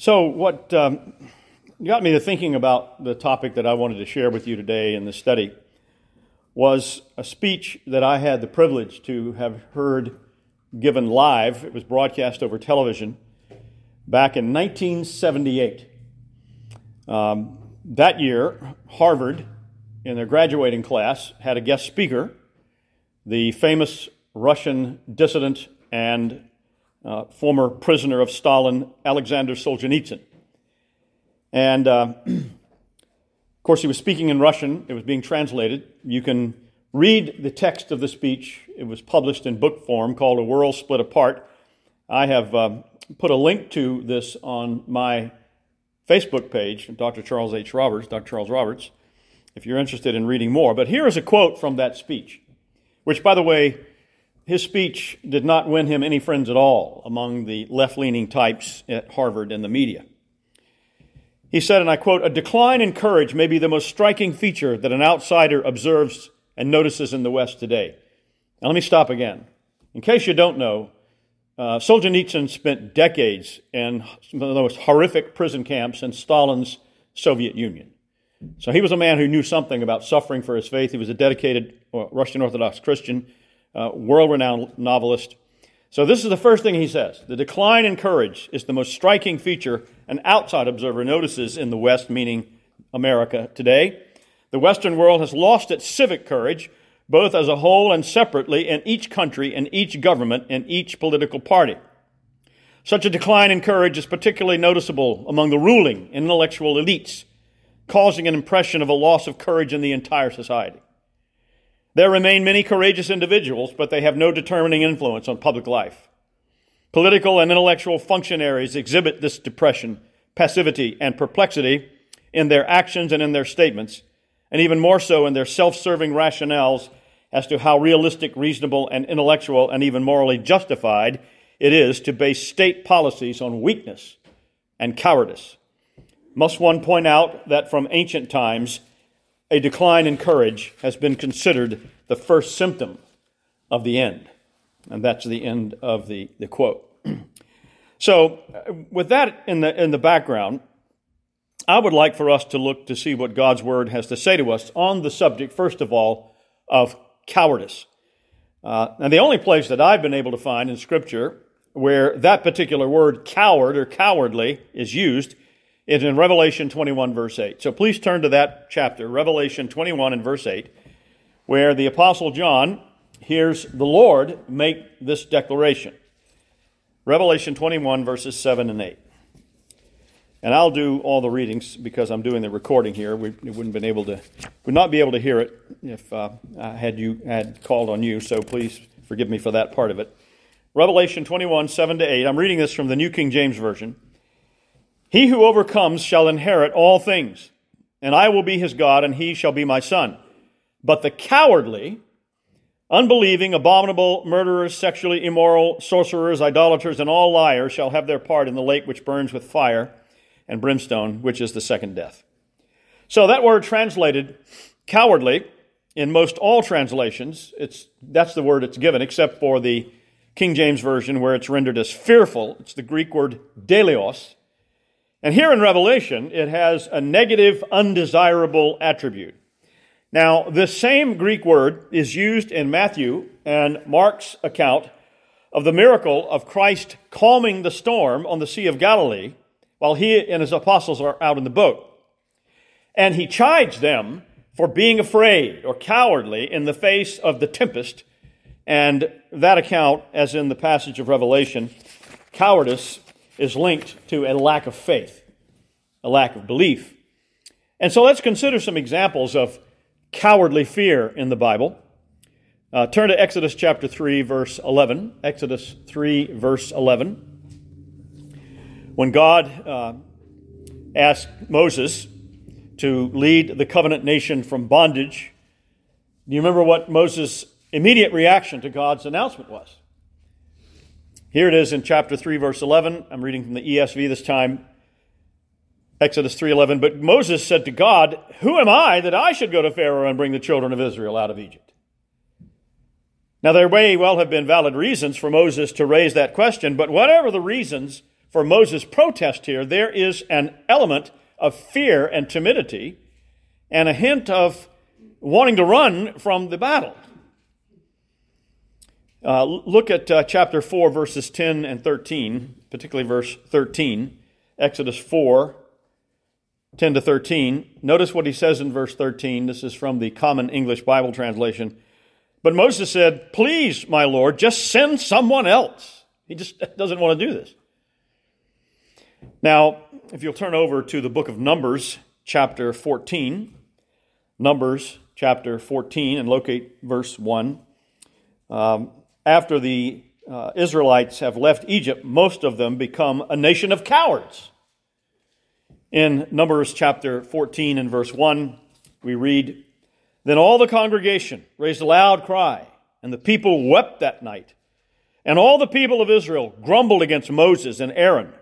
So, what um, got me to thinking about the topic that I wanted to share with you today in the study was a speech that I had the privilege to have heard given live. It was broadcast over television back in 1978. Um, that year, Harvard, in their graduating class, had a guest speaker, the famous Russian dissident and uh, former prisoner of Stalin, Alexander Solzhenitsyn. And uh, of course, he was speaking in Russian, it was being translated. You can read the text of the speech, it was published in book form called A World Split Apart. I have uh, put a link to this on my Facebook page, Dr. Charles H. Roberts, Dr. Charles Roberts, if you're interested in reading more. But here is a quote from that speech, which, by the way, his speech did not win him any friends at all among the left leaning types at Harvard and the media. He said, and I quote, a decline in courage may be the most striking feature that an outsider observes and notices in the West today. Now, let me stop again. In case you don't know, uh, Solzhenitsyn spent decades in some of the most horrific prison camps in Stalin's Soviet Union. So he was a man who knew something about suffering for his faith. He was a dedicated uh, Russian Orthodox Christian uh, world renowned novelist. So, this is the first thing he says. The decline in courage is the most striking feature an outside observer notices in the West, meaning America today. The Western world has lost its civic courage, both as a whole and separately, in each country, in each government, in each political party. Such a decline in courage is particularly noticeable among the ruling intellectual elites, causing an impression of a loss of courage in the entire society. There remain many courageous individuals, but they have no determining influence on public life. Political and intellectual functionaries exhibit this depression, passivity, and perplexity in their actions and in their statements, and even more so in their self serving rationales as to how realistic, reasonable, and intellectual, and even morally justified it is to base state policies on weakness and cowardice. Must one point out that from ancient times, a decline in courage has been considered the first symptom of the end. And that's the end of the, the quote. so, with that in the, in the background, I would like for us to look to see what God's Word has to say to us on the subject, first of all, of cowardice. Uh, and the only place that I've been able to find in Scripture where that particular word, coward or cowardly, is used is in Revelation 21, verse 8. So please turn to that chapter, Revelation 21 and verse 8, where the Apostle John hears the Lord make this declaration. Revelation 21, verses 7 and 8. And I'll do all the readings because I'm doing the recording here. We, we wouldn't been able to, would not be able to hear it if uh, I had you had called on you. So please forgive me for that part of it. Revelation 21, 7 to 8. I'm reading this from the New King James Version. He who overcomes shall inherit all things, and I will be his God, and he shall be my son. But the cowardly, unbelieving, abominable, murderers, sexually immoral, sorcerers, idolaters, and all liars shall have their part in the lake which burns with fire and brimstone, which is the second death. So that word translated cowardly in most all translations, it's, that's the word it's given, except for the King James Version where it's rendered as fearful. It's the Greek word deilos, and here in Revelation, it has a negative, undesirable attribute. Now, this same Greek word is used in Matthew and Mark's account of the miracle of Christ calming the storm on the Sea of Galilee while he and his apostles are out in the boat. And he chides them for being afraid or cowardly in the face of the tempest. And that account, as in the passage of Revelation, cowardice is linked to a lack of faith, a lack of belief. And so let's consider some examples of cowardly fear in the Bible. Uh, turn to Exodus chapter 3, verse 11. Exodus 3, verse 11. When God uh, asked Moses to lead the covenant nation from bondage, do you remember what Moses' immediate reaction to God's announcement was? Here it is in chapter 3 verse 11. I'm reading from the ESV this time. Exodus 3:11, but Moses said to God, "Who am I that I should go to Pharaoh and bring the children of Israel out of Egypt?" Now there may well have been valid reasons for Moses to raise that question, but whatever the reasons for Moses' protest here, there is an element of fear and timidity and a hint of wanting to run from the battle. Uh, look at uh, chapter 4, verses 10 and 13, particularly verse 13, Exodus 4, 10 to 13. Notice what he says in verse 13. This is from the Common English Bible translation. But Moses said, Please, my Lord, just send someone else. He just doesn't want to do this. Now, if you'll turn over to the book of Numbers, chapter 14, Numbers chapter 14, and locate verse 1. Um, after the uh, Israelites have left Egypt, most of them become a nation of cowards. In Numbers chapter 14 and verse 1, we read, Then all the congregation raised a loud cry, and the people wept that night. And all the people of Israel grumbled against Moses and Aaron.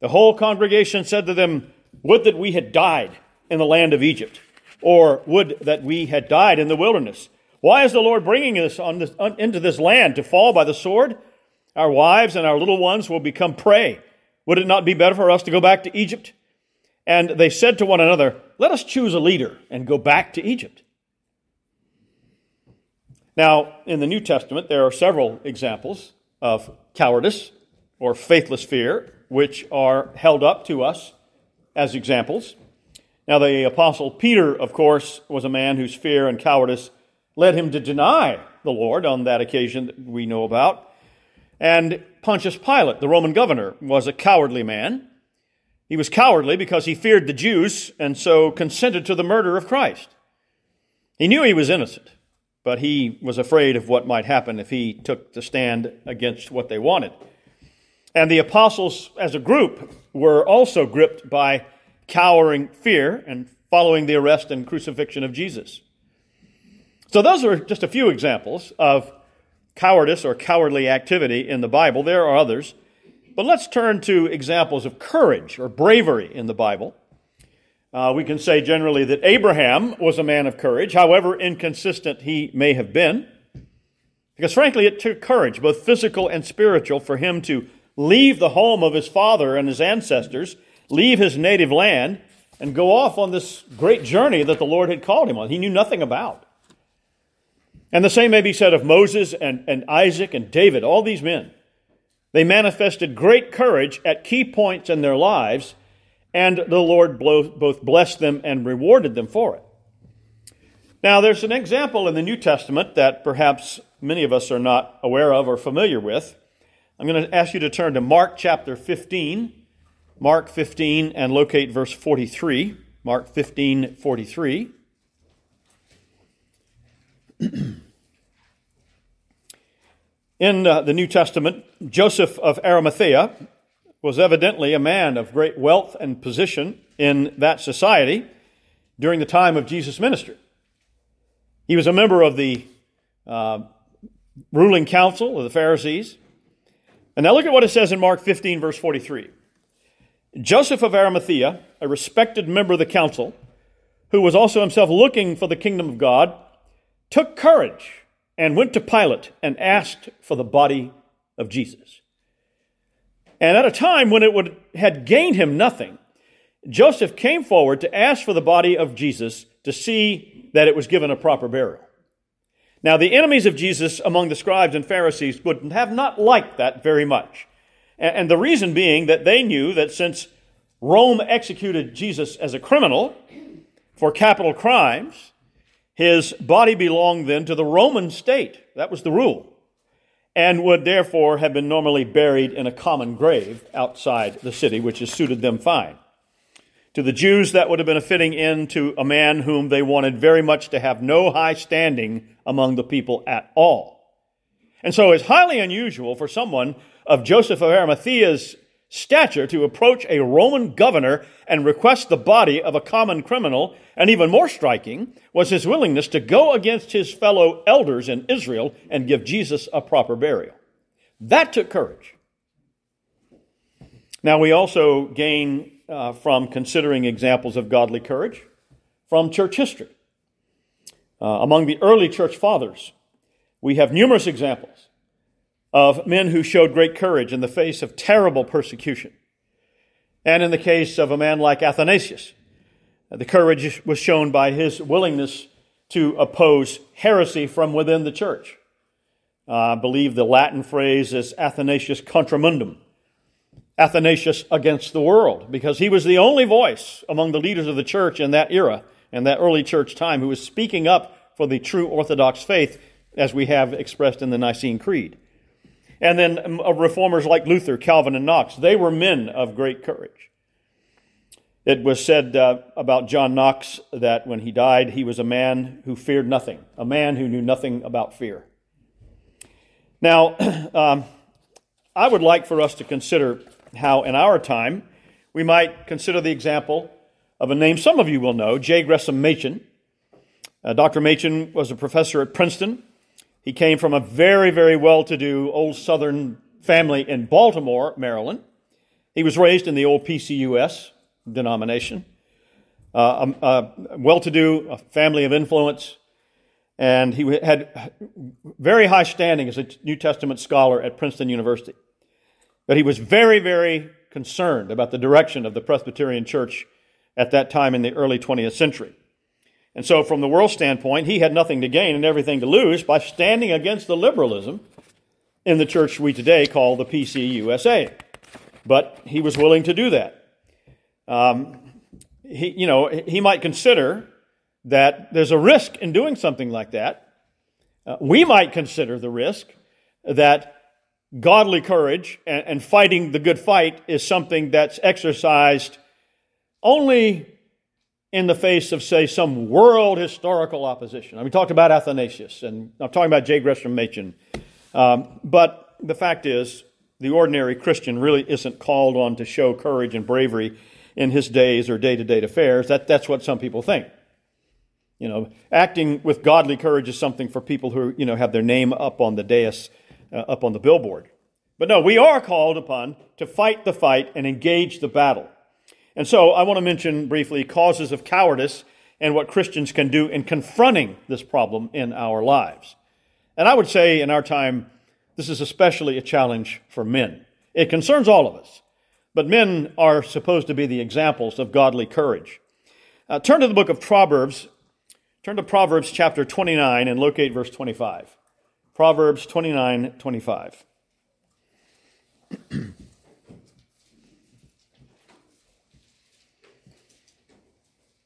The whole congregation said to them, Would that we had died in the land of Egypt, or would that we had died in the wilderness. Why is the Lord bringing us on this, on, into this land to fall by the sword? Our wives and our little ones will become prey. Would it not be better for us to go back to Egypt? And they said to one another, Let us choose a leader and go back to Egypt. Now, in the New Testament, there are several examples of cowardice or faithless fear, which are held up to us as examples. Now, the Apostle Peter, of course, was a man whose fear and cowardice led him to deny the Lord on that occasion that we know about. And Pontius Pilate, the Roman governor, was a cowardly man. He was cowardly because he feared the Jews and so consented to the murder of Christ. He knew he was innocent, but he was afraid of what might happen if he took the stand against what they wanted. And the apostles, as a group, were also gripped by cowering fear and following the arrest and crucifixion of Jesus. So, those are just a few examples of cowardice or cowardly activity in the Bible. There are others. But let's turn to examples of courage or bravery in the Bible. Uh, we can say generally that Abraham was a man of courage, however inconsistent he may have been. Because frankly, it took courage, both physical and spiritual, for him to leave the home of his father and his ancestors, leave his native land, and go off on this great journey that the Lord had called him on. He knew nothing about. And the same may be said of Moses and, and Isaac and David, all these men. They manifested great courage at key points in their lives, and the Lord both blessed them and rewarded them for it. Now, there's an example in the New Testament that perhaps many of us are not aware of or familiar with. I'm going to ask you to turn to Mark chapter 15, Mark 15, and locate verse 43. Mark 15, 43. In uh, the New Testament, Joseph of Arimathea was evidently a man of great wealth and position in that society during the time of Jesus' ministry. He was a member of the uh, ruling council of the Pharisees. And now look at what it says in Mark 15, verse 43. Joseph of Arimathea, a respected member of the council, who was also himself looking for the kingdom of God, took courage and went to Pilate and asked for the body of Jesus. And at a time when it would, had gained him nothing, Joseph came forward to ask for the body of Jesus to see that it was given a proper burial. Now, the enemies of Jesus among the scribes and Pharisees would have not liked that very much. And the reason being that they knew that since Rome executed Jesus as a criminal for capital crimes, his body belonged then to the Roman state. That was the rule. And would therefore have been normally buried in a common grave outside the city, which has suited them fine. To the Jews, that would have been a fitting end to a man whom they wanted very much to have no high standing among the people at all. And so it's highly unusual for someone of Joseph of Arimathea's stature to approach a Roman governor and request the body of a common criminal, and even more striking was his willingness to go against his fellow elders in Israel and give Jesus a proper burial. That took courage. Now, we also gain uh, from considering examples of godly courage from church history. Uh, among the early church fathers, we have numerous examples of men who showed great courage in the face of terrible persecution. And in the case of a man like Athanasius, the courage was shown by his willingness to oppose heresy from within the church. Uh, I believe the Latin phrase is Athanasius contra mundum. Athanasius against the world, because he was the only voice among the leaders of the church in that era, in that early church time, who was speaking up for the true Orthodox faith, as we have expressed in the Nicene Creed. And then um, reformers like Luther, Calvin, and Knox, they were men of great courage. It was said uh, about John Knox that when he died, he was a man who feared nothing, a man who knew nothing about fear. Now, um, I would like for us to consider how, in our time, we might consider the example of a name some of you will know, J. Gresham Machen. Uh, Dr. Machen was a professor at Princeton. He came from a very, very well to do old Southern family in Baltimore, Maryland. He was raised in the old PCUS, denomination. Uh, a, a well to do, family of influence, and he had very high standing as a New Testament scholar at Princeton University. But he was very, very concerned about the direction of the Presbyterian Church at that time in the early 20th century. And so, from the world standpoint, he had nothing to gain and everything to lose by standing against the liberalism in the church we today call the PCUSA. But he was willing to do that. Um, he, you know, he might consider that there's a risk in doing something like that. Uh, we might consider the risk that godly courage and, and fighting the good fight is something that's exercised only in the face of, say, some world historical opposition. I mean, we talked about Athanasius, and I'm talking about J. Gresham Machen. Um, but the fact is, the ordinary Christian really isn't called on to show courage and bravery in his days or day to day affairs. That, that's what some people think. You know, acting with godly courage is something for people who, you know, have their name up on the dais, uh, up on the billboard. But no, we are called upon to fight the fight and engage the battle. And so I want to mention briefly causes of cowardice and what Christians can do in confronting this problem in our lives. And I would say in our time, this is especially a challenge for men. It concerns all of us. But men are supposed to be the examples of godly courage. Uh, turn to the book of Proverbs. Turn to Proverbs chapter 29 and locate verse 25. Proverbs 29 25.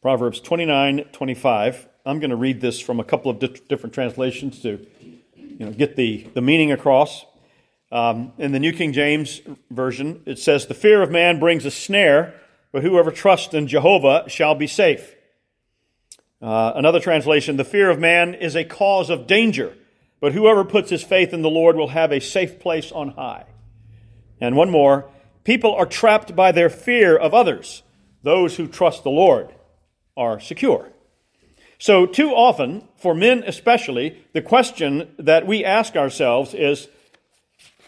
Proverbs 29 25. I'm going to read this from a couple of di- different translations to you know, get the, the meaning across. Um, in the New King James Version, it says, The fear of man brings a snare, but whoever trusts in Jehovah shall be safe. Uh, another translation, The fear of man is a cause of danger, but whoever puts his faith in the Lord will have a safe place on high. And one more, People are trapped by their fear of others. Those who trust the Lord are secure. So, too often, for men especially, the question that we ask ourselves is,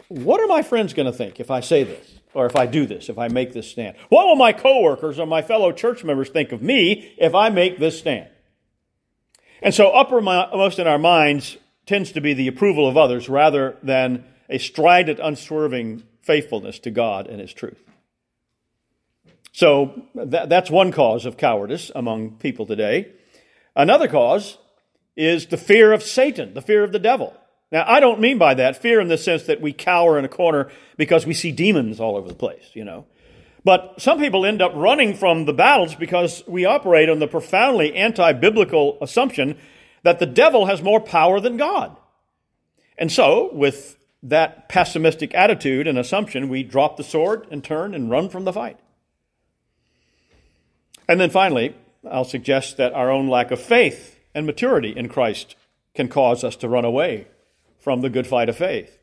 what are my friends going to think if I say this? Or if I do this, if I make this stand? What will my coworkers or my fellow church members think of me if I make this stand? And so, uppermost in our minds tends to be the approval of others rather than a strident, unswerving faithfulness to God and His truth. So, that, that's one cause of cowardice among people today. Another cause is the fear of Satan, the fear of the devil. Now, I don't mean by that fear in the sense that we cower in a corner because we see demons all over the place, you know. But some people end up running from the battles because we operate on the profoundly anti biblical assumption that the devil has more power than God. And so, with that pessimistic attitude and assumption, we drop the sword and turn and run from the fight. And then finally, I'll suggest that our own lack of faith and maturity in Christ can cause us to run away from the good fight of faith.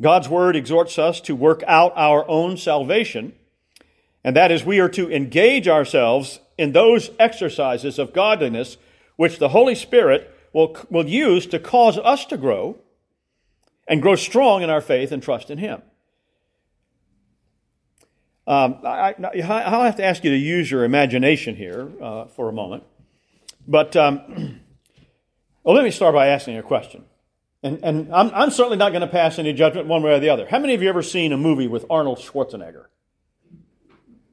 God's word exhorts us to work out our own salvation, and that is, we are to engage ourselves in those exercises of godliness which the Holy Spirit will, will use to cause us to grow and grow strong in our faith and trust in Him. Um, I, will have to ask you to use your imagination here uh, for a moment. But um, well, let me start by asking a question. And, and I'm, I'm certainly not going to pass any judgment one way or the other. How many of you ever seen a movie with Arnold Schwarzenegger?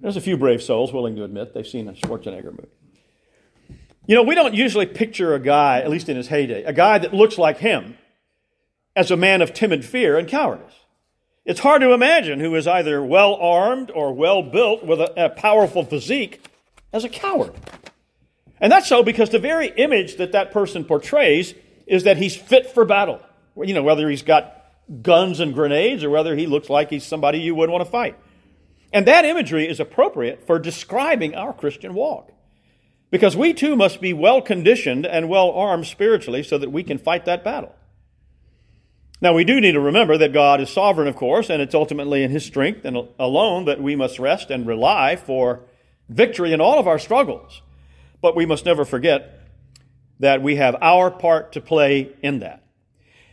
There's a few brave souls willing to admit they've seen a Schwarzenegger movie. You know, we don't usually picture a guy, at least in his heyday, a guy that looks like him as a man of timid fear and cowardice. It's hard to imagine who is either well armed or well built with a, a, powerful physique as a coward. And that's so because the very image that that person portrays is that he's fit for battle. You know, whether he's got guns and grenades or whether he looks like he's somebody you would want to fight. And that imagery is appropriate for describing our Christian walk. Because we too must be well conditioned and well armed spiritually so that we can fight that battle. Now, we do need to remember that God is sovereign, of course, and it's ultimately in His strength and alone that we must rest and rely for victory in all of our struggles. But we must never forget that we have our part to play in that.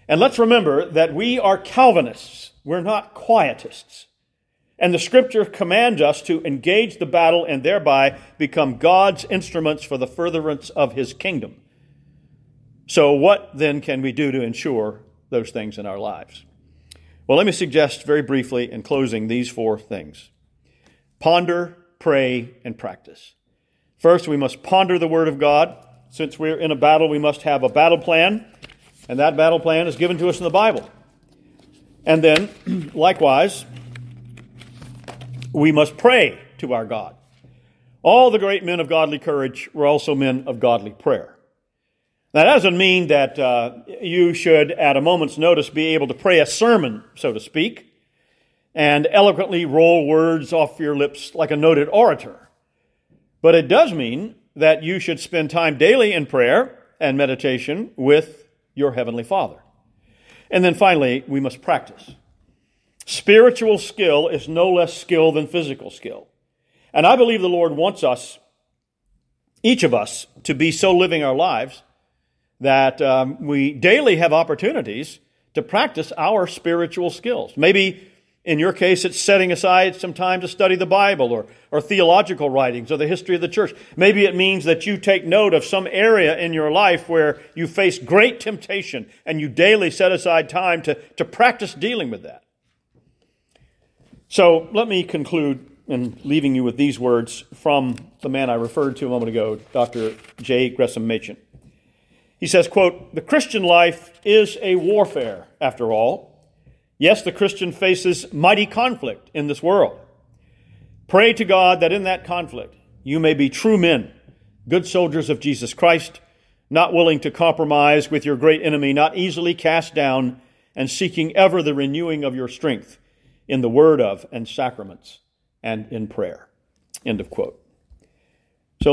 And let's remember that we are Calvinists. We're not quietists. And the scripture commands us to engage the battle and thereby become God's instruments for the furtherance of his kingdom. So, what then can we do to ensure those things in our lives? Well, let me suggest very briefly in closing these four things ponder, pray, and practice. First, we must ponder the Word of God. Since we're in a battle, we must have a battle plan, and that battle plan is given to us in the Bible. And then, likewise, we must pray to our God. All the great men of godly courage were also men of godly prayer. That doesn't mean that uh, you should, at a moment's notice, be able to pray a sermon, so to speak, and eloquently roll words off your lips like a noted orator. But it does mean that you should spend time daily in prayer and meditation with your Heavenly Father. And then finally, we must practice. Spiritual skill is no less skill than physical skill. And I believe the Lord wants us, each of us, to be so living our lives that um, we daily have opportunities to practice our spiritual skills. Maybe in your case, it's setting aside some time to study the Bible or, or theological writings or the history of the church. Maybe it means that you take note of some area in your life where you face great temptation and you daily set aside time to, to practice dealing with that. So let me conclude in leaving you with these words from the man I referred to a moment ago, Dr. J. Gresham Machen. He says, quote, The Christian life is a warfare, after all. Yes, the Christian faces mighty conflict in this world. Pray to God that in that conflict you may be true men, good soldiers of Jesus Christ, not willing to compromise with your great enemy, not easily cast down, and seeking ever the renewing of your strength in the word of and sacraments and in prayer. End of quote.